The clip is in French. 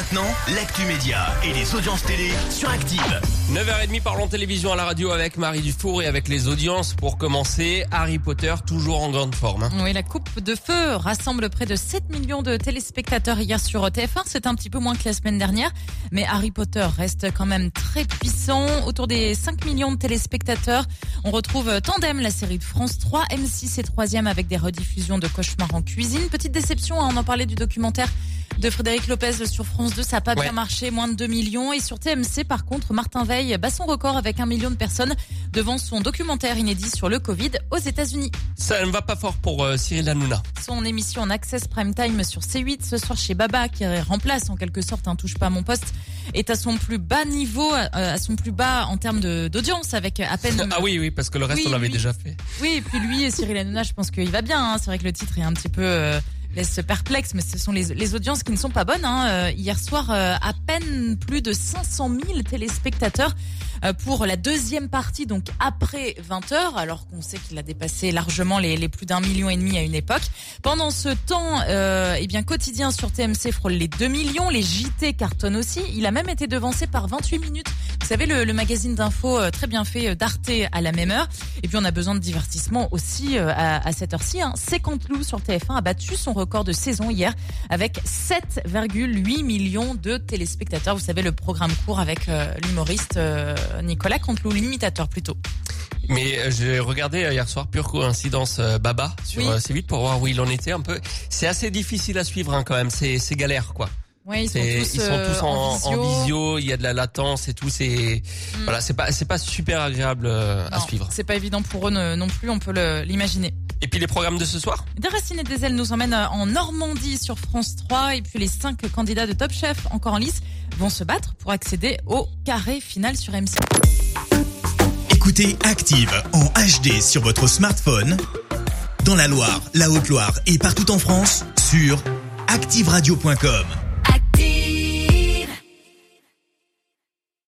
Et maintenant, l'actu média et les audiences télé sur Active. 9h30 parlons télévision à la radio avec Marie Dufour et avec les audiences pour commencer. Harry Potter toujours en grande forme. hein. Oui, la Coupe de Feu rassemble près de 7 millions de téléspectateurs hier sur TF1. C'est un petit peu moins que la semaine dernière, mais Harry Potter reste quand même très puissant. Autour des 5 millions de téléspectateurs, on retrouve Tandem, la série de France 3. M6 est troisième avec des rediffusions de Cauchemar en cuisine. Petite déception, hein, on en parlait du documentaire de Frédéric Lopez sur France 2, ça n'a pas Ouais. bien marché, moins de 2 millions. Et sur TMC, par contre, Martin Veil bat son record avec un million de personnes devant son documentaire inédit sur le Covid aux États-Unis. Ça ne va pas fort pour euh, Cyril Hanouna. Son émission en access prime time sur C8 ce soir chez Baba, qui remplace en quelque sorte un touche pas à mon poste, est à son plus bas niveau, euh, à son plus bas en termes d'audience, avec à peine. Ah oui, oui, parce que le reste Oui, on l'avait déjà fait. Oui, et puis lui, et Cyril Hanouna, je pense qu'il va bien. hein. C'est vrai que le titre est un petit peu euh, laisse perplexe, mais ce sont les, les audiences qui ne sont pas bonnes. hein. Euh, hier soir, euh, à peine plus de 500 000 téléspectateurs pour la deuxième partie, donc après 20 heures, alors qu'on sait qu'il a dépassé largement les, les plus d'un million et demi à une époque. Pendant ce temps, euh, eh bien quotidien sur TMC frôle les 2 millions, les JT cartonnent aussi. Il a même été devancé par 28 minutes. Vous savez, le, le magazine d'info euh, très bien fait euh, d'Arte à la même heure. Et puis on a besoin de divertissement aussi euh, à, à cette heure-ci. Hein. C'est Canteloup sur TF1 a battu son record de saison hier avec 7,8 millions de téléspectateurs. Vous savez, le programme court avec euh, l'humoriste euh, Nicolas Canteloup, l'imitateur plutôt. Mais euh, j'ai regardé euh, hier soir pure coïncidence euh, Baba sur Oui. euh, C8 pour voir où il en était un peu. C'est assez difficile à suivre hein, quand même. C'est galère quoi. Ouais, ils sont tous, ils sont euh, tous en, en visio. Il y a de la latence et tout. C'est Mm. voilà, c'est pas c'est pas super agréable euh, à Non, suivre. C'est pas évident pour eux non plus, on peut l'imaginer. Et puis les programmes de ce soir. Déraciné des ailes nous emmène en Normandie sur France 3 et puis les cinq candidats de Top Chef encore en lice vont se battre pour accéder au carré final sur M6. Écoutez Active en HD sur votre smartphone, dans la Loire, la Haute-Loire et partout en France, sur activeradio.com.